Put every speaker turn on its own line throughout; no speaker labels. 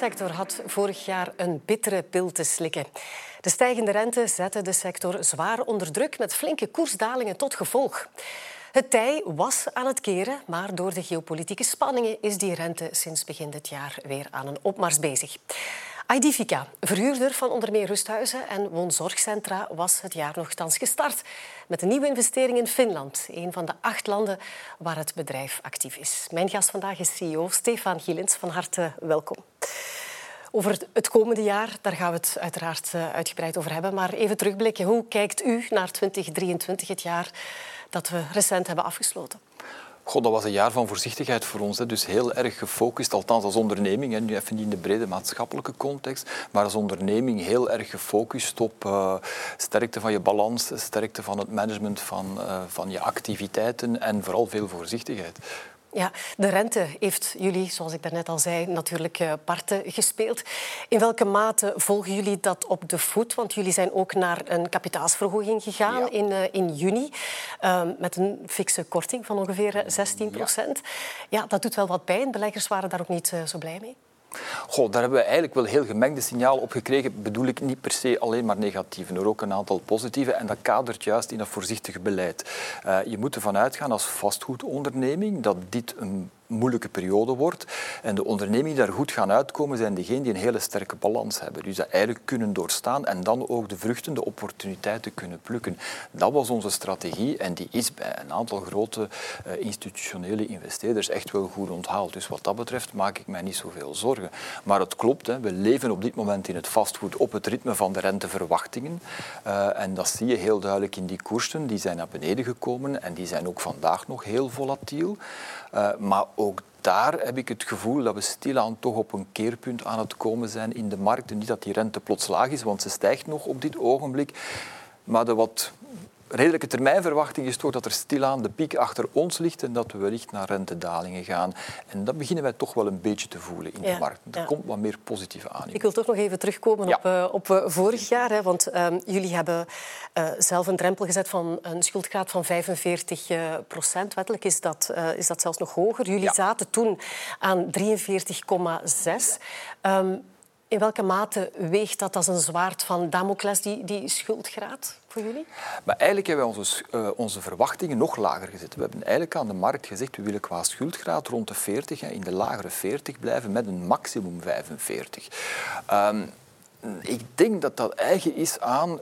rentesektor had vorig jaar een bittere pil te slikken. De stijgende rente zette de sector zwaar onder druk met flinke koersdalingen tot gevolg. Het tij was aan het keren, maar door de geopolitieke spanningen is die rente sinds begin dit jaar weer aan een opmars bezig. Aidifica, verhuurder van onder meer rusthuizen en woonzorgcentra, was het jaar nogthans gestart met een nieuwe investering in Finland, een van de acht landen waar het bedrijf actief is. Mijn gast vandaag is CEO Stefan Gielens. Van harte welkom. Over het komende jaar, daar gaan we het uiteraard eh, uitgebreid over hebben. Maar even terugblikken. Hoe kijkt u naar 2023, het jaar dat we recent hebben afgesloten?
God, dat was een jaar van voorzichtigheid voor ons. Hè. Dus heel erg gefocust, althans als onderneming. Hè. Nu even niet in de brede maatschappelijke context, maar als onderneming heel erg gefocust op uh, sterkte van je balans, sterkte van het management van, uh, van je activiteiten en vooral veel voorzichtigheid.
Ja, de rente heeft jullie, zoals ik daarnet al zei, natuurlijk uh, parten gespeeld. In welke mate volgen jullie dat op de voet? Want jullie zijn ook naar een kapitaalsverhoging gegaan ja. in, uh, in juni. Uh, met een fikse korting van ongeveer 16 procent. Ja. ja. dat doet wel wat pijn. Beleggers waren daar ook niet zo blij mee.
Goh, daar hebben we eigenlijk wel heel gemengde signalen op gekregen. Bedoel ik niet per se alleen maar negatieve, maar ook een aantal positieve. En dat kadert juist in dat voorzichtige beleid. Uh, je moet ervan uitgaan als vastgoedonderneming dat dit een moeilijke periode wordt. En de ondernemingen die daar goed gaan uitkomen zijn degenen die een hele sterke balans hebben. Dus dat eigenlijk kunnen doorstaan en dan ook de vruchten, de opportuniteiten kunnen plukken. Dat was onze strategie en die is bij een aantal grote uh, institutionele investeerders echt wel goed onthaald. Dus wat dat betreft maak ik mij niet zoveel zorgen. Maar het klopt, hè, we leven op dit moment in het vastgoed op het ritme van de renteverwachtingen. Uh, en dat zie je heel duidelijk in die koersen. Die zijn naar beneden gekomen en die zijn ook vandaag nog heel volatiel. Uh, maar ook daar heb ik het gevoel dat we stilaan toch op een keerpunt aan het komen zijn in de markt. En niet dat die rente plots laag is, want ze stijgt nog op dit ogenblik. Maar de wat redelijke termijnverwachting is toch dat er stilaan de piek achter ons ligt en dat we wellicht naar rentedalingen gaan. En dat beginnen wij toch wel een beetje te voelen in de markt. Er ja. komt wat meer positieve aan.
Ik wil toch nog even terugkomen ja. op, uh, op uh, vorig jaar. Hè, want uh, jullie hebben zelf een drempel gezet van een schuldgraad van 45 procent. Wettelijk is dat, is dat zelfs nog hoger. Jullie zaten toen aan 43,6. Um, in welke mate weegt dat als een zwaard van Damocles, die, die schuldgraad voor jullie?
Maar eigenlijk hebben wij onze, uh, onze verwachtingen nog lager gezet. We hebben eigenlijk aan de markt gezegd, we willen qua schuldgraad rond de 40, in de lagere 40 blijven met een maximum 45. Um, ik denk dat dat eigen is aan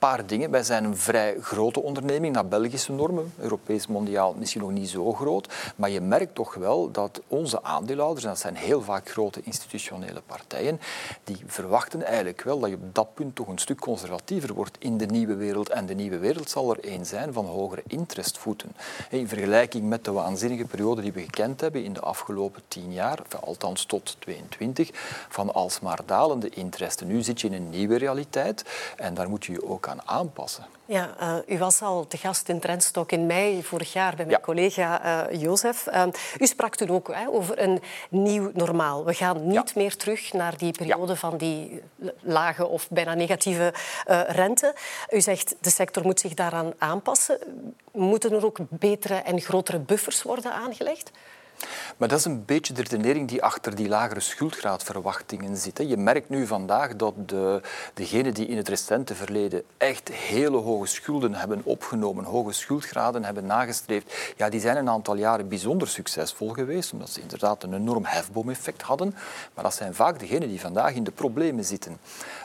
paar dingen. Wij zijn een vrij grote onderneming naar Belgische normen. Europees, mondiaal misschien nog niet zo groot. Maar je merkt toch wel dat onze aandeelhouders, en dat zijn heel vaak grote institutionele partijen, die verwachten eigenlijk wel dat je op dat punt toch een stuk conservatiever wordt in de nieuwe wereld. En de nieuwe wereld zal er een zijn van hogere interestvoeten. In vergelijking met de waanzinnige periode die we gekend hebben in de afgelopen tien jaar, althans tot 22, van alsmaar dalende interesten. Nu zit je in een nieuwe realiteit en daar moet je je ook aan aanpassen.
Ja, uh, u was al te gast in Trendstok in mei vorig jaar bij mijn ja. collega uh, Jozef. Uh, u sprak toen ook hè, over een nieuw normaal. We gaan niet ja. meer terug naar die periode ja. van die lage of bijna negatieve rente. U zegt de sector moet zich daaraan aanpassen. Moeten er ook betere en grotere buffers worden aangelegd?
Maar dat is een beetje de redenering die achter die lagere schuldgraadverwachtingen zit. Je merkt nu vandaag dat de, degenen die in het recente verleden echt hele hoge schulden hebben opgenomen, hoge schuldgraden hebben nagestreefd, ja, die zijn een aantal jaren bijzonder succesvol geweest, omdat ze inderdaad een enorm hefboomeffect hadden. Maar dat zijn vaak degenen die vandaag in de problemen zitten.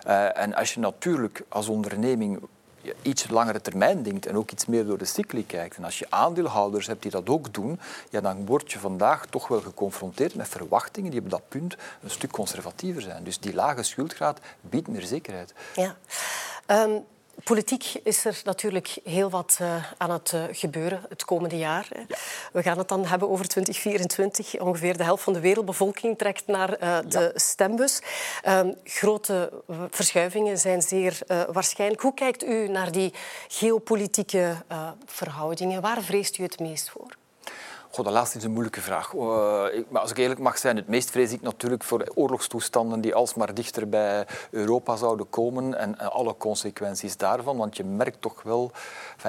Uh, en als je natuurlijk als onderneming je iets langere termijn denkt en ook iets meer door de cycli kijkt. En als je aandeelhouders hebt die dat ook doen, ja, dan word je vandaag toch wel geconfronteerd met verwachtingen die op dat punt een stuk conservatiever zijn. Dus die lage schuldgraad biedt meer zekerheid.
Ja. Um, Politiek is er natuurlijk heel wat uh, aan het uh, gebeuren het komende jaar. Ja. We gaan het dan hebben over 2024. Ongeveer de helft van de wereldbevolking trekt naar uh, de ja. stembus. Ehm, grote verschuivingen zijn zeer waarschijnlijk. Hoe kijkt u naar die geopolitieke verhoudingen? Waar vreest u het meest voor?
Goh, dat laatste is een moeilijke vraag. Uh, ik, maar als ik eerlijk mag zijn, het meest vrees ik natuurlijk voor oorlogstoestanden die alsmaar dichter bij Europa zouden komen en, alle consequenties daarvan. Want je merkt toch wel,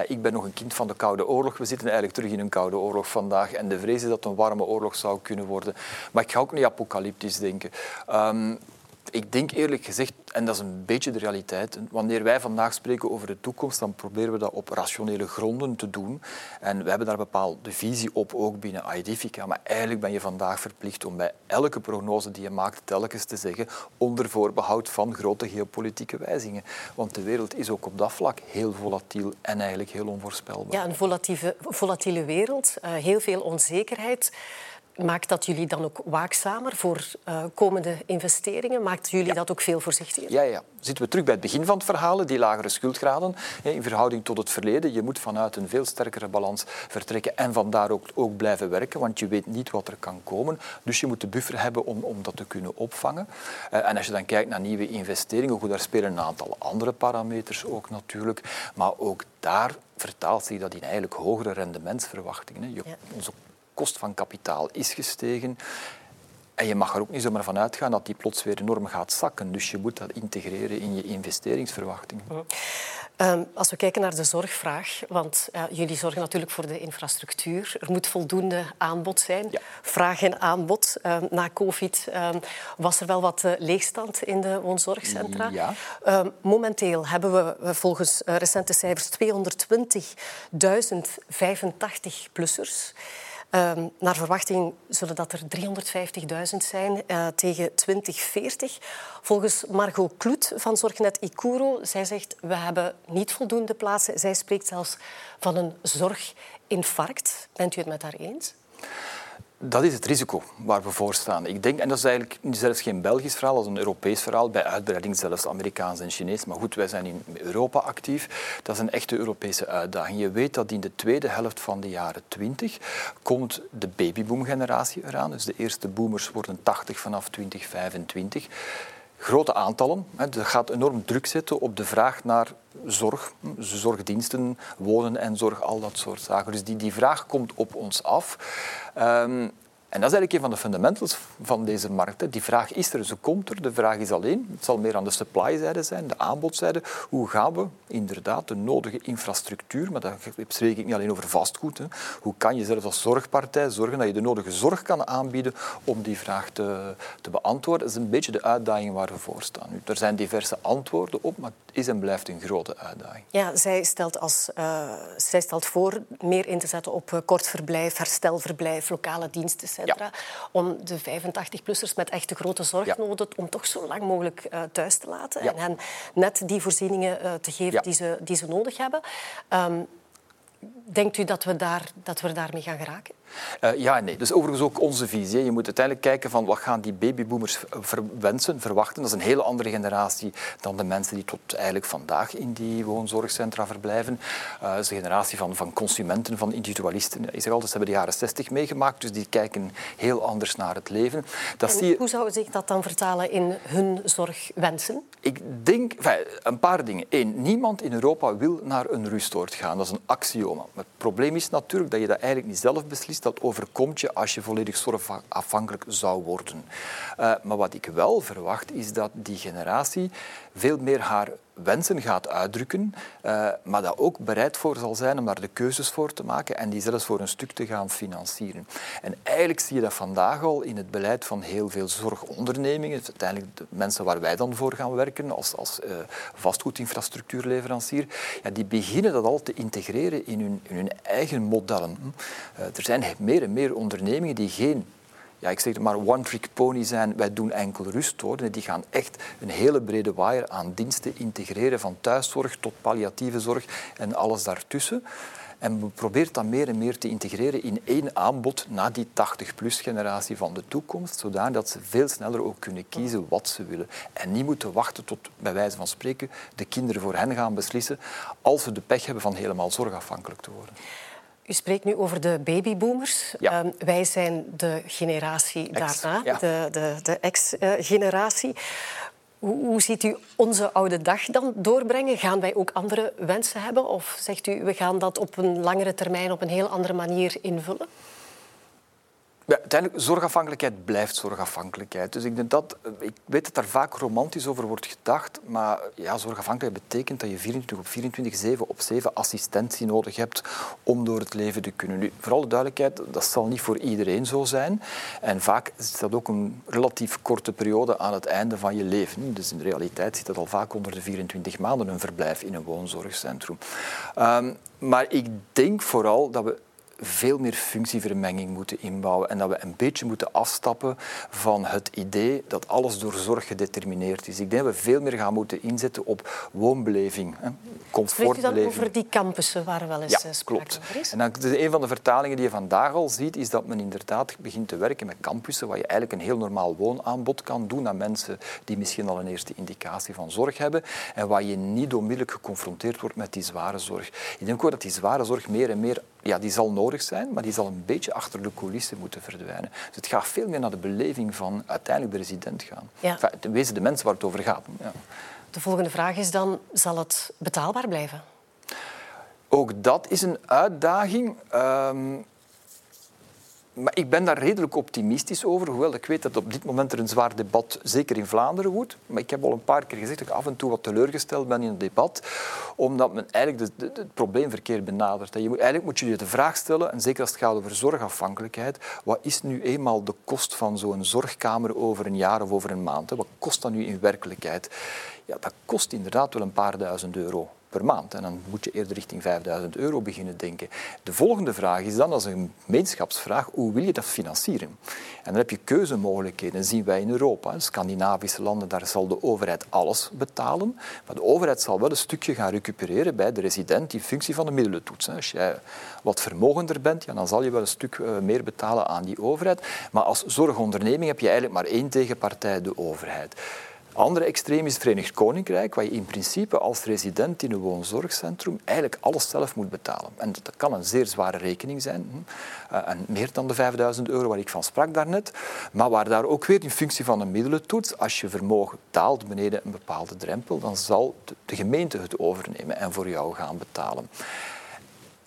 ik ben nog een kind van de Koude Oorlog. We zitten eigenlijk terug in een Koude Oorlog vandaag. En de vrees is dat het een warme oorlog zou kunnen worden. Maar ik ga ook niet apocalyptisch denken. Um, ik denk eerlijk gezegd, en dat is een beetje de realiteit, wanneer wij vandaag spreken over de toekomst, dan proberen we dat op rationele gronden te doen. En we hebben daar een bepaalde visie op, ook binnen Aidifica. Maar eigenlijk ben je vandaag verplicht om bij elke prognose die je maakt telkens te zeggen, onder voorbehoud van grote geopolitieke wijzigingen. Want de wereld is ook op dat vlak heel volatiel en eigenlijk heel onvoorspelbaar.
Ja, een volatieve, volatiele wereld, uh, heel veel onzekerheid. Maakt dat jullie dan ook waakzamer voor uh, komende investeringen? Maakt jullie dat ook veel voorzichtiger?
Ja, ja. Zitten we terug bij het begin van het verhaal, die lagere schuldgraden in verhouding tot het verleden. Je moet vanuit een veel sterkere balans vertrekken en vandaar ook, ook blijven werken, want je weet niet wat er kan komen. Dus je moet de buffer hebben om, om dat te kunnen opvangen. Uh, en als je dan kijkt naar nieuwe investeringen, goed, daar spelen een aantal andere parameters ook natuurlijk. Maar ook daar vertaalt zich dat in eigenlijk hogere rendementsverwachtingen. Je, ja. Onze kost van kapitaal is gestegen. En je mag er ook niet zomaar van uitgaan dat die plots weer enorm gaat zakken. Dus je moet dat integreren in je investeringsverwachtingen.
Um, als we kijken naar de zorgvraag, want uh, jullie zorgen natuurlijk voor de infrastructuur. Er moet voldoende aanbod zijn, ja. vraag en aanbod. Uh, na covid uh, was er wel wat eh, leegstand in de woonzorgcentra.
Ja.
Ehm, momenteel hebben we volgens eh, recente cijfers 220.085 plussers. Um, naar verwachting zullen dat er 350.000 zijn uh, tegen 2040. Volgens Margot Kloet van Zorgnet Icuro, zij zegt we hebben niet voldoende plaatsen. Zij spreekt zelfs van een zorginfarct. Bent u het met haar eens?
Dat is het risico waar we voor staan. Ik denk, en dat is eigenlijk zelfs geen Belgisch verhaal, dat is een Europees verhaal, bij uitbreiding zelfs Amerikaans en Chinees. Maar goed, wij zijn in Europa actief. Dat is een echte Europese uitdaging. Je weet dat in de tweede helft van de jaren 20 komt de babyboom-generatie eraan. Dus de eerste boomers worden 80 vanaf 2025 grote aantallen. Dat gaat enorm druk zetten op de vraag naar zorg, zorgdiensten, wonen en zorg, al dat soort zaken. Dus die, die vraag komt op ons af. Um, en dat is eigenlijk een van de fundamentals van deze markt. Die vraag is er, ze komt er. De vraag is alleen, het zal meer aan de supply-zijde zijn, de aanbodzijde. Hoe gaan we inderdaad de nodige infrastructuur, maar daar spreek ik niet alleen over vastgoed. Hè. Hoe kan je zelfs als zorgpartij zorgen dat je de nodige zorg kan aanbieden om die vraag te, te beantwoorden? Dat is een beetje de uitdaging waar we voor staan. Nu, er zijn diverse antwoorden op, maar het is en blijft een grote uitdaging.
Ja, zij stelt, als, uh, zij stelt voor meer in te zetten op uh, kort verblijf, herstelverblijf, lokale diensten ja. Om de 85-plussers met echte grote zorgnoden om toch zo lang mogelijk uh, thuis te laten en hen net die voorzieningen uh, te geven die, ze, die ze nodig hebben. Um, denkt u dat we, daar, dat we daarmee gaan geraken?
Uh, ja en nee. Dus overigens ook onze visie. Je moet uiteindelijk kijken van wat gaan die babyboomers wensen, verwachten. Dat is een hele andere generatie dan de mensen die tot eigenlijk vandaag in die woonzorgcentra verblijven. Uh, dat is een generatie van, van consumenten, van individualisten. Ik zeg altijd, ze hebben de jaren 60 meegemaakt, dus die kijken heel anders naar het leven.
Dat zie je... Hoe zou zich dat dan vertalen in hun zorgwensen?
Ik denk, enfin, een paar dingen. Eén, niemand in Europa wil naar een rustoord gaan. Dat is een axioma. Het probleem is natuurlijk dat je dat eigenlijk niet zelf beslist dat overkomt je als je volledig zorgafhankelijk zou worden. Uh, maar wat ik wel verwacht, is dat die generatie veel meer haar wensen gaat uitdrukken, uh, maar dat ook bereid voor zal zijn om daar de keuzes voor te maken en die zelfs voor een stuk te gaan financieren. En eigenlijk zie je dat vandaag al in het beleid van heel veel zorgondernemingen, uiteindelijk de mensen waar wij dan voor gaan werken als, als uh, vastgoedinfrastructuurleverancier, ja, die beginnen dat al te integreren in hun, hun eigen modellen. Uh, er zijn meer en meer ondernemingen die geen ja, ik zeg het maar, one-trick pony zijn. Wij doen enkel rustwoorden. Die gaan echt een hele brede waaier aan diensten integreren, van thuiszorg tot palliatieve zorg en alles daartussen. En we proberen dat meer en meer te integreren in één aanbod na die 80-plus generatie van de toekomst, zodat ze veel sneller ook kunnen kiezen wat ze willen. En niet moeten wachten tot, bij wijze van spreken, de kinderen voor hen gaan beslissen als ze de pech hebben van helemaal zorgafhankelijk te worden.
U spreekt nu over de babyboomers.
Ja. Um,
wij zijn de generatie daarna, ja. de, de, de ex-generatie. Hoe, hoe, ziet u onze oude dag dan doorbrengen? Gaan wij ook andere wensen hebben? Of zegt u, we gaan dat op een langere termijn op een heel andere manier invullen?
Ja, uiteindelijk, zorgafhankelijkheid blijft zorgafhankelijkheid. Dus ik, denk dat, ik weet dat daar vaak romantisch over wordt gedacht, maar ja, zorgafhankelijkheid betekent dat je 24 op 24, 7 op 7 assistentie nodig hebt om door het leven te kunnen. Nu, voor alle duidelijkheid, dat zal niet voor iedereen zo zijn. En vaak is dat ook een relatief korte periode aan het einde van je leven. Dus in de realiteit zit dat al vaak onder de 24 maanden een verblijf in een woonzorgcentrum. Um, maar ik denk vooral dat we veel meer functievermenging moeten inbouwen en dat we een beetje moeten afstappen van het idee dat alles door zorg gedetermineerd is. Ik denk dat we veel meer gaan moeten inzetten op woonbeleving, comfortbeleving. Spreekt
u dan over die campussen waar wel eens
ja,
eh,
klopt. is? En dan, een van de vertalingen die je vandaag al ziet, is dat men inderdaad begint te werken met campussen waar je eigenlijk een heel normaal woonaanbod kan doen aan mensen die misschien al een eerste indicatie van zorg hebben en waar je niet onmiddellijk geconfronteerd wordt met die zware zorg. Ik denk ook dat die zware zorg meer en meer ja, die zal nodig zijn, maar die zal een beetje achter de coulissen moeten verdwijnen. Dus het gaat veel meer naar de beleving van uiteindelijk de resident gaan. Ja. Enfin, ten wezen de mensen waar het over gaat. Ja.
De volgende vraag is dan, zal het betaalbaar blijven?
Ook dat is een uitdaging. Um, maar ik ben daar redelijk optimistisch over, hoewel ik weet dat op dit moment er een zwaar debat, zeker in Vlaanderen, woedt. Maar ik heb al een paar keer gezegd dat ik af en toe wat teleurgesteld ben in het debat, omdat men eigenlijk de, het probleem verkeerd benadert. Je moet, eigenlijk moet je je de vraag stellen, en zeker als het gaat over zorgafhankelijkheid, wat is nu eenmaal de kost van zo'n zorgkamer over een jaar of over een maand? Wat kost dat nu in werkelijkheid? Ja, dat kost inderdaad wel een paar duizend euro per maand. En dan moet je eerder richting 5000 euro beginnen denken. De volgende vraag is dan als een gemeenschapsvraag, hoe wil je dat financieren? En dan heb je keuzemogelijkheden. Dat zien wij in Europa. In Scandinavische landen, daar zal de overheid alles betalen. Maar de overheid zal wel een stukje gaan recupereren bij de resident in functie van de middelentoets. Als jij wat vermogender bent, ja, dan zal je wel een stuk eh, meer betalen aan die overheid. Maar als zorgonderneming heb je eigenlijk maar één tegenpartij, de overheid andere extreem is het Verenigd Koninkrijk, waar je in principe als resident in een woonzorgcentrum eigenlijk alles zelf moet betalen. En dat kan een zeer zware rekening zijn. Hm. Eh, en meer dan de 5000 euro waar ik van sprak daarnet. Maar waar daar ook weer in functie van een middelentoets, als je vermogen daalt beneden een bepaalde drempel, dan zal de gemeente het overnemen en voor jou gaan betalen.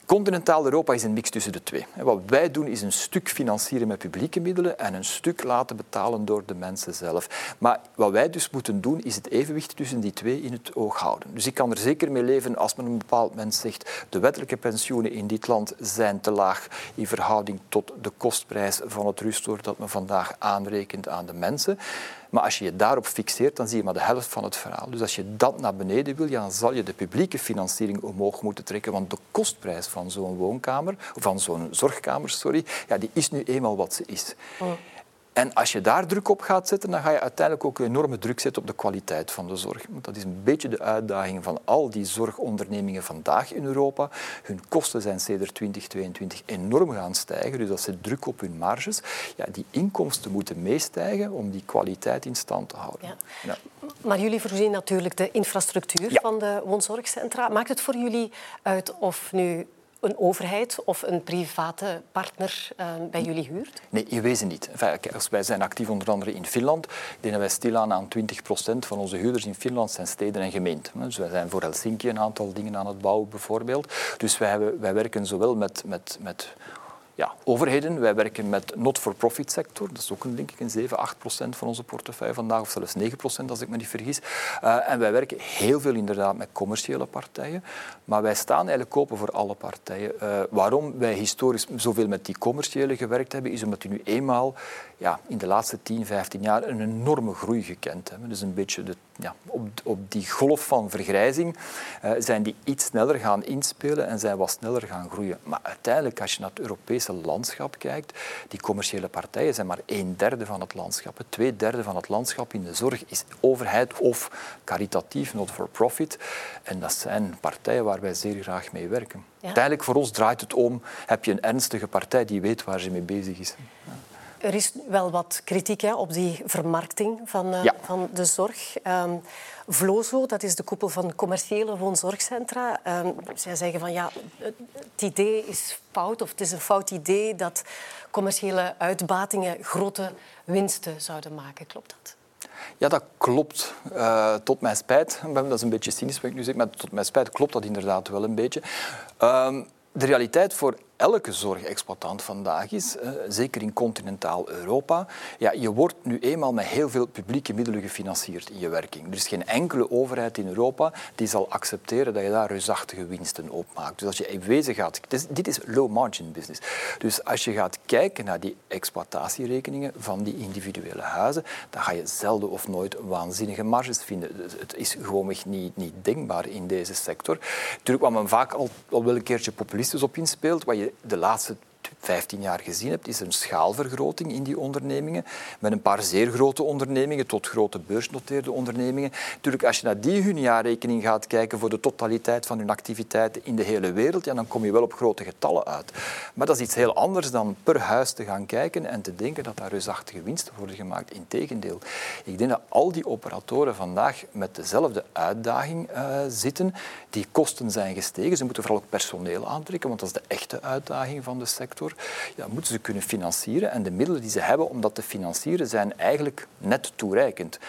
Continentaal Europa is een mix tussen de twee. Wat wij doen is een stuk financieren met publieke middelen en een stuk laten betalen door de mensen zelf. Maar wat wij dus moeten doen is het evenwicht tussen die twee in het oog houden. Dus ik kan er zeker mee leven als men een bepaald moment zegt de wettelijke pensioenen in dit land zijn te laag in verhouding tot de kostprijs van het rustoor dat men vandaag aanrekent aan de mensen. Maar als je je daarop fixeert, dan zie je maar de helft van het verhaal. Dus als je dat naar beneden wil, dan zal je de publieke financiering omhoog moeten trekken. Want de kostprijs van zo'n woonkamer, van zo'n zorgkamer, sorry, ja, die is nu eenmaal wat ze is. Oh. En als je daar druk op gaat zetten, dan ga je uiteindelijk ook een enorme druk zetten op de kwaliteit van de zorg. Want dat is een beetje de uitdaging van al die zorgondernemingen vandaag in Europa. Hun kosten zijn sinds 2022 enorm gaan stijgen, dus dat zet druk op hun marges. Ja, die inkomsten moeten meestijgen om die kwaliteit in stand te houden. Ja.
Ja. Maar jullie voorzien natuurlijk de infrastructuur van de woonzorgcentra. Maakt het voor jullie uit of nu een overheid of een private partner uh, bij jullie huurt?
Nee, in wezen niet. Enfin, wij zijn actief onder andere in Finland. Ik dat wij stilaan aan 20 procent van onze huurders in Finland zijn steden en gemeenten. Dus wij zijn voor Helsinki een aantal dingen aan het bouwen bijvoorbeeld. Dus wij, hebben, wij werken zowel met, met, met ja, overheden. Wij werken met not-for-profit sector. Dat is ook een, denk ik een 7, 8 procent van onze portefeuille vandaag, of zelfs 9 procent als ik me niet vergis. Uh, en wij werken heel veel inderdaad met commerciële partijen. Maar wij staan eigenlijk open voor alle partijen. Uh, waarom wij historisch zoveel met die commerciële gewerkt hebben, is omdat die nu eenmaal ja, in de laatste 10, 15 jaar een enorme groei gekend hebben. Dus een beetje de, ja, op, op die golf van vergrijzing uh, zijn die iets sneller gaan inspelen en zijn wat sneller gaan groeien. Maar uiteindelijk, als je naar het Europese landschap kijkt, die commerciële partijen zijn maar een derde van het landschap. Twee derde van het landschap in de zorg is overheid of caritatief, not for profit. En dat zijn partijen waar wij zeer graag mee werken. Uiteindelijk voor ons draait het om, heb je een ernstige partij die weet waar ze mee bezig is. Ja.
Er is wel wat kritiek hè, op die vermarkting van, uh, van de zorg. Um, Vlozo, dat is de koepel van commerciële woonzorgcentra. Um, zij zeggen van ja, het idee is fout, of het is een fout idee dat commerciële uitbatingen grote winsten zouden maken. Klopt dat?
Ja, dat klopt. Uh, tot mijn spijt. Dat is een beetje cynisch wat ik nu zeg, maar tot mijn spijt klopt dat inderdaad wel een beetje. Uh, de realiteit voor elke zorgexploitant vandaag is, eh, zeker in continentaal Europa. Ja, je wordt nu eenmaal met heel veel publieke middelen gefinancierd in je werking. Er is geen enkele overheid in Europa die zal accepteren dat je daar reusachtige winsten opmaakt. Dus als je in wezen gaat... Dit is, dit is low margin business. Dus als je gaat kijken naar die exploitatierekeningen van die individuele huizen, dan ga je zelden of nooit waanzinnige marges vinden. Dus het is gewoonweg niet, niet denkbaar in deze sector. Natuurlijk, wat men vaak al, al wel een keertje populistisch op inspeelt, wat je de laatste 15 jaar gezien hebt, is een schaalvergroting in die ondernemingen. Met een paar zeer grote ondernemingen tot grote beursnoteerde ondernemingen. Natuurlijk, als je naar die hun jaarrekening gaat kijken voor de totaliteit van hun activiteiten in de hele wereld, ja, dan kom je wel op grote getallen uit. Maar dat is iets heel anders dan per huis te gaan kijken en te denken dat daar reusachtige winsten worden gemaakt. Integendeel. Ik denk dat al die operatoren vandaag met dezelfde uitdaging uh, zitten. Die kosten zijn gestegen. Ze moeten vooral ook personeel aantrekken, want dat is de echte uitdaging van de sector ja, moeten ze kunnen financieren. En de middelen die ze hebben om dat te financieren zijn eigenlijk net toereikend.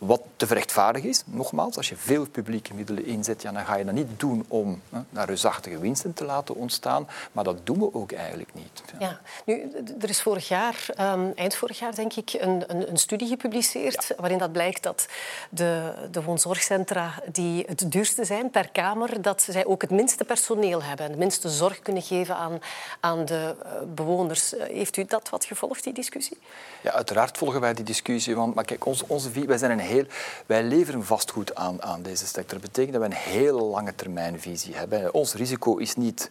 Wat te verrechtvaardigen is, nogmaals, als je veel publieke middelen inzet, ja, dan ga je dat niet doen om hè, naar reusachtige winsten te laten ontstaan. Maar dat doen we ook eigenlijk niet.
Ja, ja. Nu, er is vorig jaar, um, eind vorig jaar denk ik, een, een, een studie gepubliceerd ja. waarin dat blijkt dat de, de woonzorgcentra die het duurste zijn per kamer, dat zij ook het minste personeel hebben en de minste zorg kunnen geven aan, aan de uh, bewoners. Uh, heeft u dat wat gevolgd, die discussie?
Ja, uiteraard volgen wij die discussie. Want, maar kijk, onze, onze, wij zijn een heel, wij leveren vastgoed aan, aan deze sector. Dat betekent dat we een hele lange termijnvisie hebben. Ons risico is niet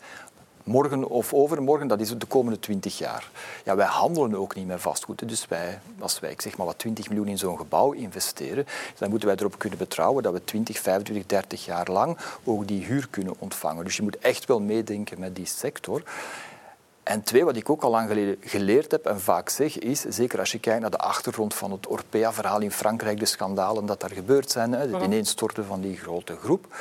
morgen of overmorgen, dat is de komende 20 jaar. Ja, wij handelen ook niet met vastgoed. Dus wij, als wij zeg maar wat 20 miljoen in zo'n gebouw investeren, dan moeten wij erop kunnen betrouwen dat we 20, 25, 30 jaar lang ook die huur kunnen ontvangen. Dus je moet echt wel meedenken met die sector. En twee, wat ik ook al lang geleden geleerd heb en vaak zeg, is, zeker als je kijkt naar de achtergrond van het Orpea-verhaal in Frankrijk, de schandalen dat daar gebeurd zijn, het ineenstorten van die grote groep,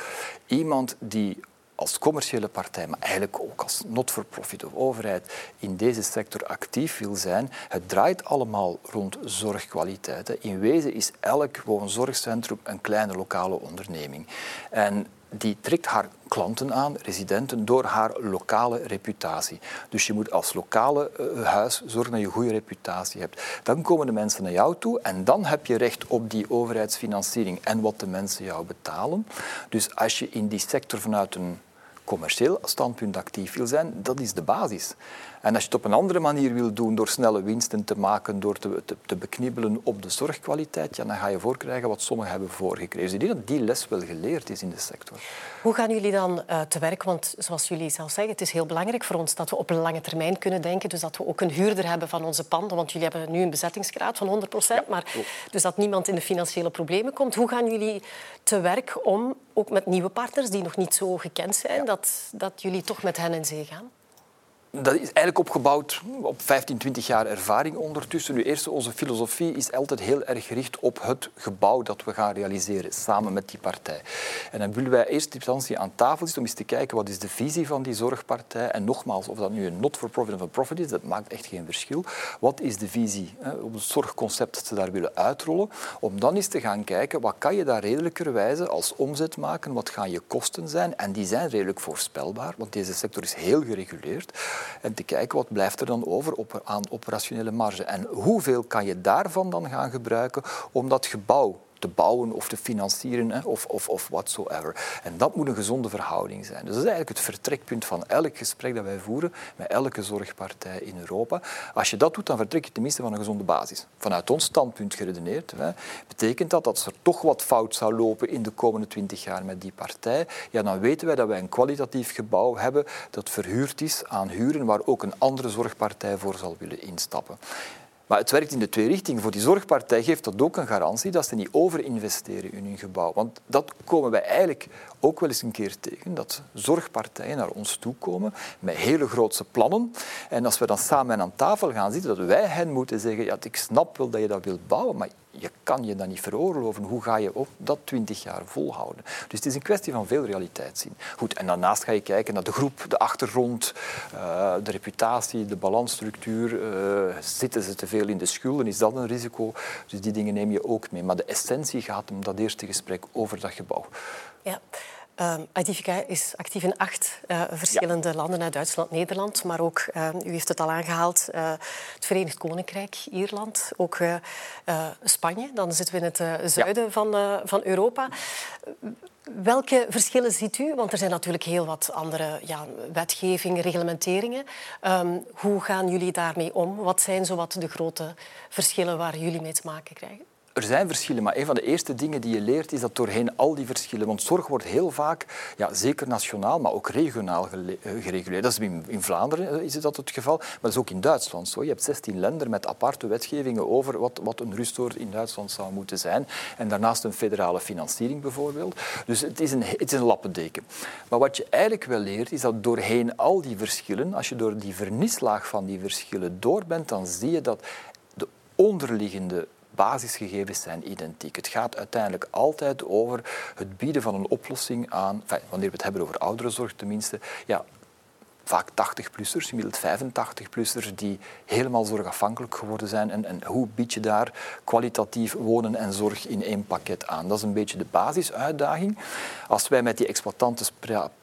iemand die als commerciële partij, maar eigenlijk ook als not-for-profit of overheid in deze sector actief wil zijn, het draait allemaal rond zorgkwaliteit. In wezen is elk woonzorgcentrum een kleine lokale onderneming. En die trekt haar klanten aan, residenten, door haar lokale reputatie. Dus je moet als lokale uh, huis zorgen dat je een goede reputatie hebt. Dan komen de mensen naar jou toe en dan heb je recht op die overheidsfinanciering en wat de mensen jou betalen. Dus als je in die sector vanuit een commercieel standpunt actief wil zijn, dat is de basis. En als je het op een andere manier wil doen, door snelle winsten te maken, door te, te, te beknibbelen op de zorgkwaliteit, ja, dan ga je voorkrijgen wat sommigen hebben voorgekregen. Dus ik denk dat die les wel geleerd is in de sector.
Hoe gaan jullie dan uh, te werk? Want zoals jullie zelf zeggen, het is heel belangrijk voor ons dat we op een lange termijn kunnen denken. Dus dat we ook een huurder hebben van onze panden. Want jullie hebben nu een bezettingsgraad van 100 procent. Ja, maar dus dat niemand in de financiële problemen komt. Hoe gaan jullie te werk om, ook met nieuwe partners die nog niet zo gekend zijn, ja. dat, dat jullie toch met hen in zee gaan?
Dat is eigenlijk opgebouwd op 15, 20 jaar ervaring ondertussen. Nu, eerst, onze filosofie is altijd heel erg gericht op het gebouw dat we gaan realiseren, samen met die partij. En dan willen wij eerst in instantie aan tafel zitten om eens te kijken wat is de visie van die zorgpartij. En nogmaals, of dat nu een not-for-profit of een profit is, dat maakt echt geen verschil. Wat is de visie hè, op het zorgconcept dat ze daar willen uitrollen? Om dan eens te gaan kijken, wat kan je daar redelijkerwijze als omzet maken? Wat gaan je kosten zijn? En die zijn redelijk voorspelbaar, want deze sector is heel gereguleerd en te kijken wat blijft er dan over op, aan operationele marge. En hoeveel kan je daarvan dan gaan gebruiken om dat gebouw te bouwen of te financieren of, of, of whatsoever. En dat moet een gezonde verhouding zijn. Dus dat is eigenlijk het vertrekpunt van elk gesprek dat wij voeren met elke zorgpartij in Europa. Als je dat doet, dan vertrek je tenminste van een gezonde basis. Vanuit ons standpunt geredeneerd, hè, betekent dat dat er toch wat fout zou lopen in de komende twintig jaar met die partij, ja, dan weten wij dat wij een kwalitatief gebouw hebben dat verhuurd is aan huren waar ook een andere zorgpartij voor zal willen instappen. Maar het werkt in de twee richtingen. Voor die zorgpartij geeft dat ook een garantie dat ze niet overinvesteren in hun gebouw. Want dat komen wij eigenlijk ook wel eens een keer tegen, dat zorgpartijen naar ons toe komen met hele grootse plannen. En als we dan samen aan tafel gaan zitten, dat wij hen moeten zeggen, ja, ik snap wel dat je dat wilt bouwen, maar je kan je dat niet veroorloven. Hoe ga je ook dat twintig jaar volhouden? Dus het is een kwestie van veel realiteit zien. Goed, en daarnaast ga je kijken naar de groep, de achtergrond, uh, de reputatie, de balansstructuur. Uh, zitten ze te veel in de schulden? Is dat een risico? Dus die dingen neem je ook mee. Maar de essentie gaat om dat eerste gesprek over dat gebouw.
Ja. Uh, Adivica is actief in acht uh, verschillende landen, uit Duitsland, Nederland, maar ook, uh, u heeft het al aangehaald, het Verenigd Koninkrijk, Ierland, ook Spanje. Dan zitten we in het zuiden ja. van, van Europa. Welke verschillen ziet u? Want er zijn natuurlijk heel wat andere ja, wetgevingen, reglementeringen. Um, hoe gaan jullie daarmee om? Wat zijn zowat de grote verschillen waar jullie mee te maken krijgen?
Er zijn verschillen, maar een van de eerste dingen die je leert is dat doorheen al die verschillen, want zorg wordt heel vaak, ja, zeker nationaal, maar ook regionaal eh, gereguleerd. Dat is in, in Vlaanderen eh, is dat het geval, maar dat is ook in Duitsland zo. Je hebt 16 landen met aparte wetgevingen over wat, wat een rustoord in Duitsland zou moeten zijn. En daarnaast een federale financiering bijvoorbeeld. Dus het is een, het is een lappendeken. Maar wat je eigenlijk wel leert, is dat doorheen al die verschillen, als je door die vernislaag van die verschillen door bent, dan zie je dat de onderliggende basisgegevens zijn identiek. Het gaat uiteindelijk altijd over het bieden van een oplossing aan, wanneer we het hebben over ouderenzorg tenminste, ja, vaak 80-plussers, inmiddels 85-plussers, die helemaal zorgafhankelijk geworden zijn. En, en, hoe bied je daar kwalitatief wonen en zorg in één pakket aan? Dat is een beetje de basisuitdaging. Als wij met die exploitanten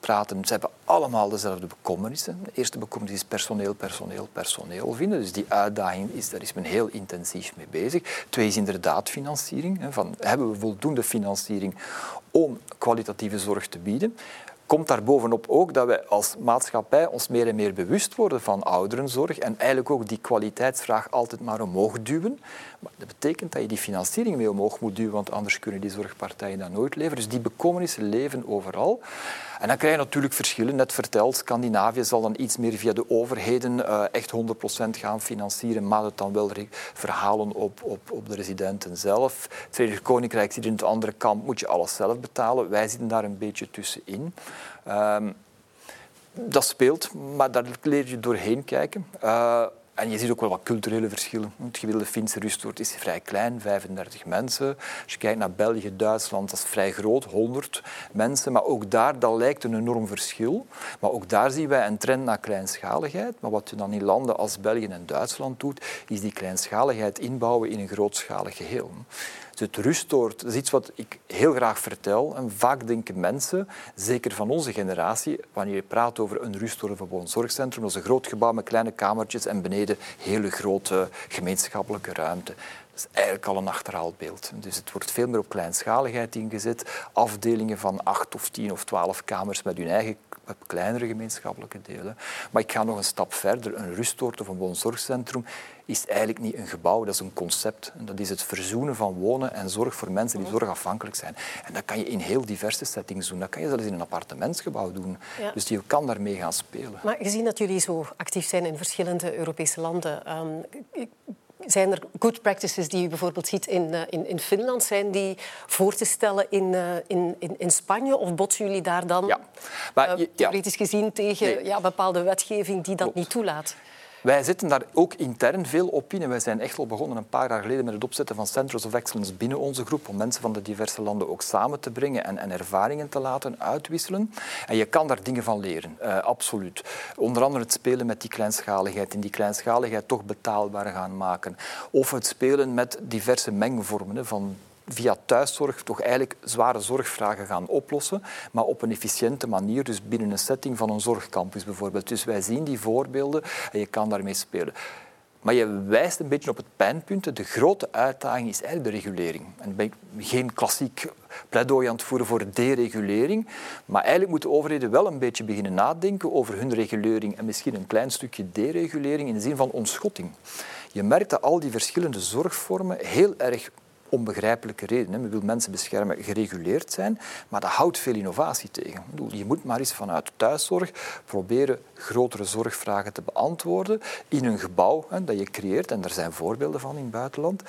praten, ze hebben allemaal dezelfde bekommernissen. De eerste bekommernis is personeel, personeel, personeel vinden. Dus die uitdaging, is, daar is men heel intensief mee bezig. Twee is inderdaad financiering. Van, hebben we voldoende financiering om kwalitatieve zorg te bieden? Komt daar bovenop ook dat wij als maatschappij ons meer en meer bewust worden van ouderenzorg en eigenlijk ook die kwaliteitsvraag altijd maar omhoog duwen. Maar dat betekent dat je die financiering mee omhoog moet duwen, want anders kunnen die zorgpartijen dat nooit leveren. Dus die bekommernissen leven overal. En dan krijg je natuurlijk verschillen. Net verteld, Scandinavië zal dan iets meer via de overheden uh, echt 100% gaan financieren, maar het dan wel verhalen op, op, op de residenten zelf. Het Verenigd Koninkrijk zit in het andere kant, moet je alles zelf betalen. Wij zitten daar een beetje tussenin. Um, dat speelt, maar daar leer je doorheen kijken. Uh, en je ziet ook wel wat culturele verschillen. Het gewilde Finse rustwoord is vrij klein, 35 mensen. Als je kijkt naar België, Duitsland, dat is vrij groot, 100 mensen. Maar ook daar dat lijkt een enorm verschil. Maar ook daar zien wij een trend naar kleinschaligheid. Maar wat je dan in landen als België en Duitsland doet, is die kleinschaligheid inbouwen in een grootschalig geheel. Het rustoord is iets wat ik heel graag vertel. En vaak denken mensen, zeker van onze generatie, wanneer je praat over een rustoord of een zorgcentrum, dat is een groot gebouw met kleine kamertjes en beneden hele grote gemeenschappelijke ruimte. Dat is eigenlijk al een achterhaald beeld. Dus het wordt veel meer op kleinschaligheid ingezet. Afdelingen van acht of tien of twaalf kamers met hun eigen kleinere gemeenschappelijke delen. Maar ik ga nog een stap verder. Een rustoord of een woonzorgcentrum is eigenlijk niet een gebouw, dat is een concept. En dat is het verzoenen van wonen en zorg voor mensen die zorgafhankelijk zijn. En dat kan je in heel diverse settings doen. Dat kan je zelfs in een appartementsgebouw doen. Dus je kan daarmee gaan spelen.
Maar gezien dat jullie zo actief zijn in verschillende Europese landen, um, zijn er good practices die je bijvoorbeeld ziet in, uh, in, in Finland? Zijn die voor te stellen in, uh, in, in, in Spanje? Of botsen jullie daar dan ja. Maar, uh, theoretisch gezien tegen nee. ja, bepaalde wetgeving die dat Klopt. niet toelaat?
Wij zitten daar ook intern veel op in. En wij zijn echt al begonnen een paar jaar geleden met het opzetten van Centers of Excellence binnen onze groep, om mensen van de diverse landen ook samen te brengen en, en ervaringen te laten uitwisselen. En je kan daar dingen van leren, uh, absoluut. Onder andere het spelen met die kleinschaligheid en die kleinschaligheid toch betaalbaar gaan maken. Of het spelen met diverse mengvormen van via thuiszorg toch eigenlijk zware zorgvragen gaan oplossen, maar op een efficiënte manier, dus binnen een setting van een zorgcampus bijvoorbeeld. Dus wij zien die voorbeelden en je kan daarmee spelen. Maar je wijst een beetje op het pijnpunt. De grote uitdaging is eigenlijk de regulering. En ben ik geen klassiek pleidooi aan het voeren voor deregulering. Maar eigenlijk moeten overheden wel een beetje beginnen nadenken over hun regulering en misschien een klein stukje deregulering in de zin van ontschotting. Je merkt dat al die verschillende zorgvormen heel erg onbegrijpelijke redenen. Men wil mensen beschermen, gereguleerd zijn, maar dat houdt veel innovatie tegen. Je moet maar eens vanuit thuiszorg proberen grotere zorgvragen te beantwoorden in een gebouw hè, dat je creëert, en er zijn voorbeelden van in het buitenland,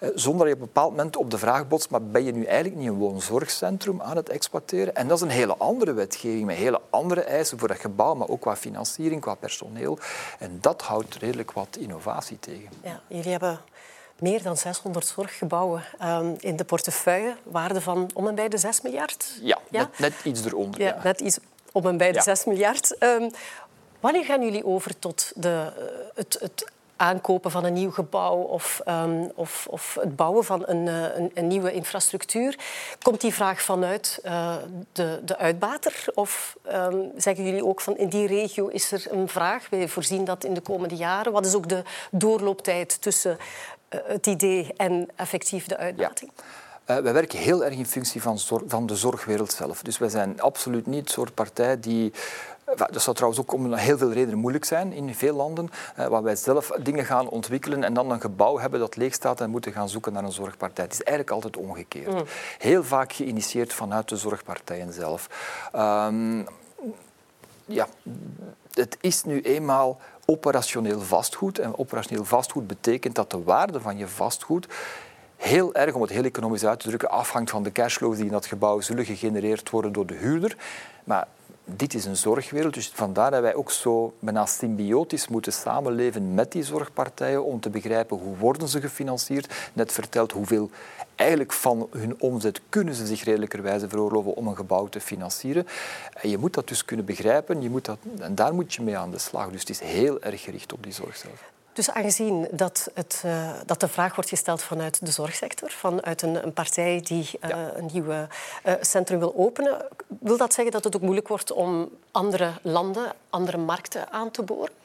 eh, zonder dat je op een bepaald moment op de vraag botst, maar ben je nu eigenlijk niet een woonzorgcentrum aan het exploiteren? En dat is een hele andere wetgeving, met hele andere eisen voor dat gebouw, maar ook qua financiering, qua personeel. En dat houdt redelijk wat innovatie tegen.
Ja, jullie hebben meer dan 600 zorggebouwen um, in de portefeuille. Waarde van om en bij de 6 miljard?
Ja, ja? Net, net, iets eronder.
Ja, Net iets om en bij de ja. 6 miljard. Um, wanneer gaan jullie over tot de, het, het aankopen van een nieuw gebouw of, ehm, of, of het bouwen van een, eh, een, een, nieuwe infrastructuur. Komt die vraag vanuit uh, de, de uitbater? Of um, zeggen jullie ook van in die regio is er een vraag? Wij voorzien dat in de komende jaren. Wat is ook de doorlooptijd tussen het idee en effectief de uitbating?
Ja. Uh, wij werken heel erg in functie van, van, de zorgwereld zelf. Dus wij zijn absoluut niet het soort partij die dat zou trouwens ook om heel veel redenen moeilijk zijn in veel landen, eh, waar wij zelf dingen gaan ontwikkelen en dan een gebouw hebben dat leeg staat en moeten gaan zoeken naar een zorgpartij. Het is eigenlijk altijd omgekeerd. Mm. Heel vaak geïnitieerd vanuit de zorgpartijen zelf. Um, ja, het is nu eenmaal operationeel vastgoed. En operationeel vastgoed betekent dat de waarde van je vastgoed heel erg, om het heel economisch uit te drukken, afhangt van de cashflows die in dat gebouw zullen gegenereerd worden door de huurder. Maar dit is een zorgwereld, dus vandaar dat wij ook zo bijna symbiotisch moeten samenleven met die zorgpartijen om te begrijpen hoe worden ze gefinancierd. Net verteld hoeveel eigenlijk van hun omzet kunnen ze zich redelijkerwijze veroorloven om een gebouw te financieren. En je moet dat dus kunnen begrijpen je moet dat, en daar moet je mee aan de slag. Dus het is heel erg gericht op die zorg zelf.
Dus aangezien dat, het, uh, dat de vraag wordt gesteld vanuit de zorgsector, vanuit een, een partij die uh, ja. een nieuw uh, centrum wil openen, wil dat zeggen dat het ook moeilijk wordt om andere landen, andere markten aan te boren?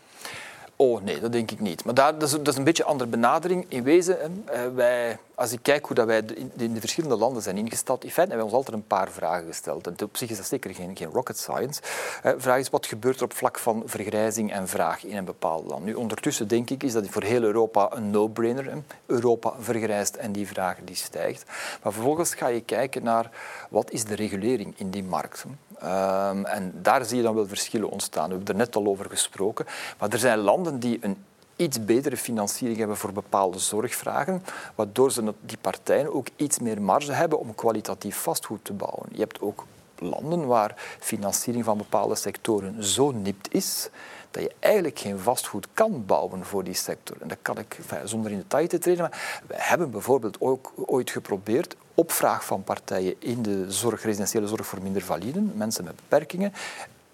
Oh nee, dat denk ik niet. Maar dat, is, een beetje een andere benadering. In wezen, wij, als ik kijk hoe dat wij in, de verschillende landen zijn ingestapt, in feite hebben wij ons altijd een paar vragen gesteld. En op zich is dat zeker geen, geen rocket science. De vraag is, wat gebeurt er op vlak van vergrijzing en vraag in een bepaald land? Nu, ondertussen denk ik, is dat voor heel Europa een no-brainer. Europa vergrijst en die vraag die stijgt. Maar vervolgens ga je kijken naar, wat is de regulering in die markt? Um, en daar zie je dan wel verschillen ontstaan. We hebben er net al over gesproken. Maar er zijn landen die een iets betere financiering hebben voor bepaalde zorgvragen, waardoor ze die partijen ook iets meer marge hebben om kwalitatief vastgoed te bouwen. Je hebt ook landen waar financiering van bepaalde sectoren zo nipt is dat je eigenlijk geen vastgoed kan bouwen voor die sector. En dat kan ik zonder in detail te treden, maar we hebben bijvoorbeeld ook ooit geprobeerd op vraag van partijen in de zorg, residentiële zorg voor minder validen, mensen met beperkingen,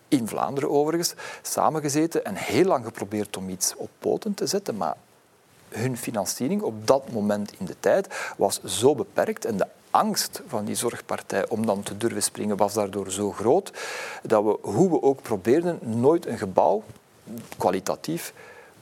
in Vlaanderen overigens, samengezeten en heel lang geprobeerd om iets op poten te zetten, maar hun financiering op dat moment in de tijd was zo beperkt en de angst van die zorgpartij om dan te durven springen was daardoor zo groot dat we, hoe we ook probeerden, nooit een gebouw kwalitatief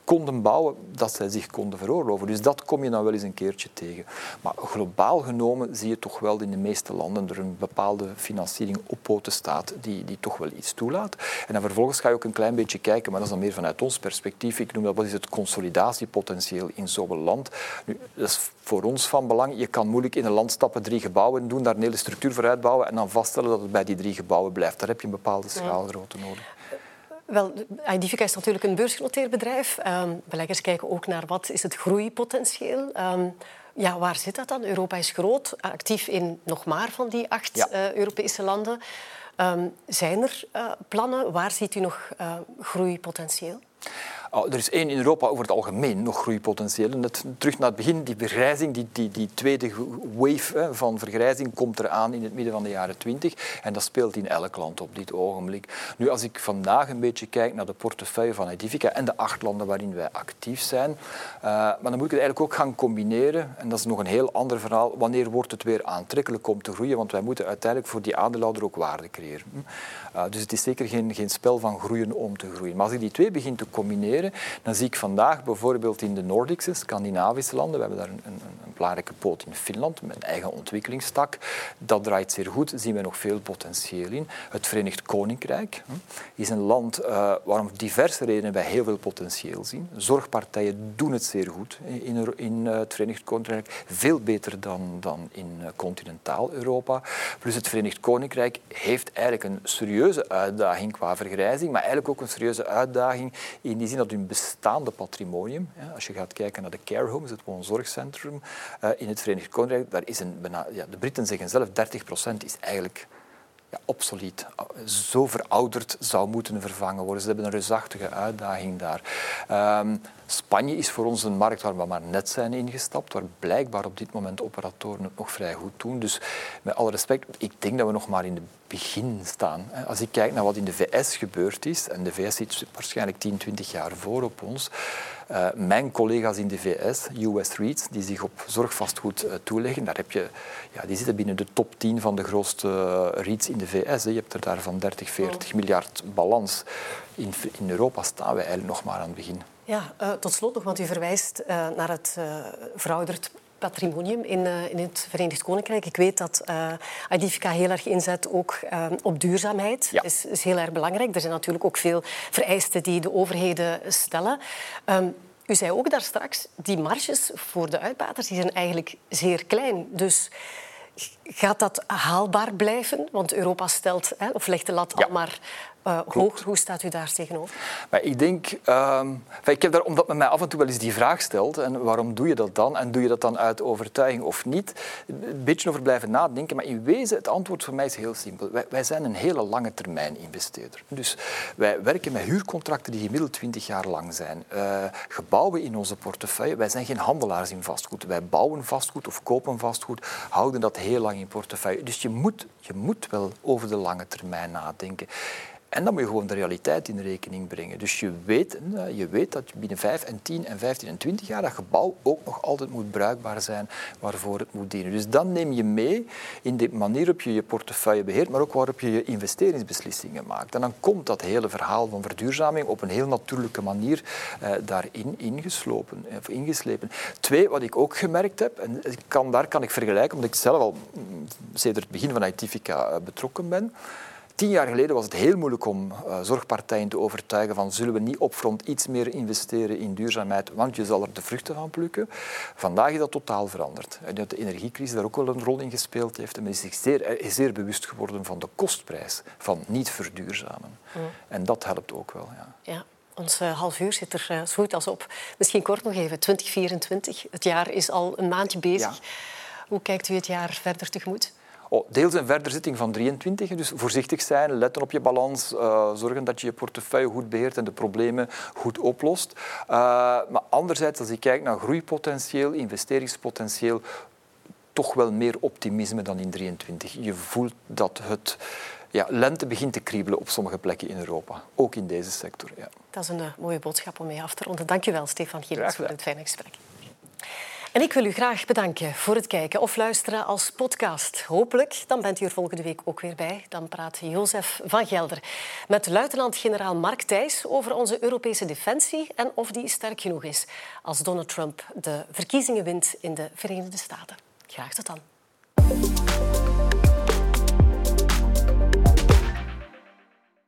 konden bouwen dat zij zich konden veroorloven. Dus dat kom je dan wel eens een keertje tegen. Maar globaal genomen zie je toch wel in de meeste landen er een bepaalde financiering op poten staat die, die toch wel iets toelaat. En dan vervolgens ga je ook een klein beetje kijken, maar dat is dan meer vanuit ons perspectief. Ik noem dat wat is het consolidatiepotentieel in zo'n land. Nu, dat is voor ons van belang. Je kan moeilijk in een land stappen, drie gebouwen doen, daar een hele structuur voor uitbouwen en dan vaststellen dat het bij die drie gebouwen blijft. Daar heb je een bepaalde schaalgrootte nodig.
Wel, Identifica is natuurlijk een beursgenoteerd bedrijf. Um, beleggers kijken ook naar wat is het groeipotentieel. Um, ja, waar zit dat dan? Europa is groot, actief in nog maar van die acht ja. uh, Europese landen. Um, zijn er uh, plannen? Waar ziet u nog uh, groeipotentieel?
Oh, er is één in Europa over het algemeen nog groeipotentieel. Net, terug naar het begin, die vergrijzing, die, die, die tweede wave van vergrijzing komt eraan in het midden van de jaren twintig. En dat speelt in elk land op dit ogenblik. Nu, als ik vandaag een beetje kijk naar de portefeuille van Edifica en de acht landen waarin wij actief zijn, uh, maar dan moet ik het eigenlijk ook gaan combineren. En dat is nog een heel ander verhaal. Wanneer wordt het weer aantrekkelijk om te groeien? Want wij moeten uiteindelijk voor die aandeelhouder ook waarde creëren. Uh, dus het is zeker geen, geen spel van groeien om te groeien. Maar als ik die twee begin te combineren, dan zie ik vandaag bijvoorbeeld in de Nordics, Scandinavische landen, we hebben daar een, een, een belangrijke poot in Finland met een eigen ontwikkelingstak. Dat draait zeer goed, zien we nog veel potentieel in. Het Verenigd Koninkrijk is een land uh, waar om diverse redenen wij heel veel potentieel zien. Zorgpartijen doen het zeer goed in, in uh, het Verenigd Koninkrijk, veel beter dan, dan in uh, continentaal Europa. Plus het Verenigd Koninkrijk heeft eigenlijk een serieuze uitdaging qua vergrijzing, maar eigenlijk ook een serieuze uitdaging in die zin dat hun bestaande patrimonium, als je gaat kijken naar de care homes, het woonzorgcentrum eh, in het Verenigd Koninkrijk, daar is een, ja, de Britten zeggen zelf 30 procent is eigenlijk ja, obsolet, zo verouderd zou moeten vervangen worden. Ze hebben een reusachtige uitdaging daar. Um, Spanje is voor ons een markt waar we maar net zijn ingestapt, waar blijkbaar op dit moment operatoren het nog vrij goed doen. Dus met alle respect, ik denk dat we nog maar in het begin staan. Als ik kijk naar wat in de VS gebeurd is, en de VS zit waarschijnlijk 10, 20 jaar voor op ons, Uh, mijn collega's in de VS, US REITs, die zich op zorgvastgoed uh, toeleggen, daar heb je, ja, die zitten binnen de top 10 van de grootste REITs in de VS. Hè. Je hebt er daar van 30, 40 miljard balans. In, in Europa staan we eigenlijk nog maar aan het begin.
Ja, uh, tot slot nog, want u verwijst uh, naar het uh, verouderd patrimonium in, in het Verenigd Koninkrijk. Ik weet dat uh, Adifica heel erg inzet ook uh, op duurzaamheid.
Ja.
Dat is, is, heel erg belangrijk. Er zijn natuurlijk ook veel vereisten die de overheden stellen. Um, u zei ook daar straks, die marges voor de uitbaters die zijn eigenlijk zeer klein. Dus gaat dat haalbaar blijven? Want Europa stelt, hè, of legt de lat
ja.
al maar uh, hoger. Hoe staat u daar tegenover?
Maar ik denk, um, ik heb daar, omdat men mij af en toe wel eens die vraag stelt, en waarom doe je dat dan? En doe je dat dan uit overtuiging of niet? Een beetje over blijven nadenken, maar in wezen, het antwoord voor mij is heel simpel. Wij, wij zijn een hele lange termijn investeerder. Dus wij werken met huurcontracten die gemiddeld 20 jaar lang zijn. Uh, gebouwen in onze portefeuille, wij zijn geen handelaars in vastgoed. Wij bouwen vastgoed of kopen vastgoed, houden dat heel lang in portefeuille. Dus je moet, je moet wel over de lange termijn nadenken. En dan moet je gewoon de realiteit in rekening brengen. Dus je weet, je weet dat binnen 5 en 10 en 15 en 20 jaar dat gebouw ook nog altijd moet bruikbaar zijn waarvoor het moet dienen. Dus dan neem je mee in de manier waarop je je portefeuille beheert, maar ook waarop je je investeringsbeslissingen maakt. En dan komt dat hele verhaal van verduurzaming op een heel natuurlijke manier eh, daarin ingeslopen, of ingeslepen. Twee, wat ik ook gemerkt heb, en kan, daar kan ik vergelijken, omdat ik zelf al sinds het begin van Activica betrokken ben, Tien jaar geleden was het heel moeilijk om uh, zorgpartijen te overtuigen van zullen we niet opfront iets meer investeren in duurzaamheid, want je zal er de vruchten van plukken. Vandaag is dat totaal veranderd. En dat de energiecrisis daar ook wel een rol in gespeeld heeft. En men is zich zeer, zeer bewust geworden van de kostprijs van niet verduurzamen. Mm. En dat helpt ook wel. Ja.
ja. Ons uh, half uur zit er zo goed als op. Misschien kort nog even, 2024. Het jaar is al een maandje bezig. Ja. Hoe kijkt u het jaar verder tegemoet?
Oh, deels een verderzitting van 23, dus voorzichtig zijn, letten op je balans, uh, zorgen dat je je portefeuille goed beheert en de problemen goed oplost. Uh, maar anderzijds, als ik kijk naar groeipotentieel, investeringspotentieel, toch wel meer optimisme dan in 23. Je voelt dat het ja, lente begint te kriebelen op sommige plekken in Europa, ook in deze sector. Ja.
Dat is een uh, mooie boodschap om mee af te ronden. Dank je wel, Stefan Gilles, voor dit fijne gesprek. En ik wil u graag bedanken voor het kijken of luisteren als podcast. Hopelijk, dan bent u er volgende week ook weer bij. Dan praat Jozef van Gelder met luitenant-generaal Mark Thijs over onze Europese defensie en of die sterk genoeg is als Donald Trump de verkiezingen wint in de Verenigde Staten. Graag tot dan.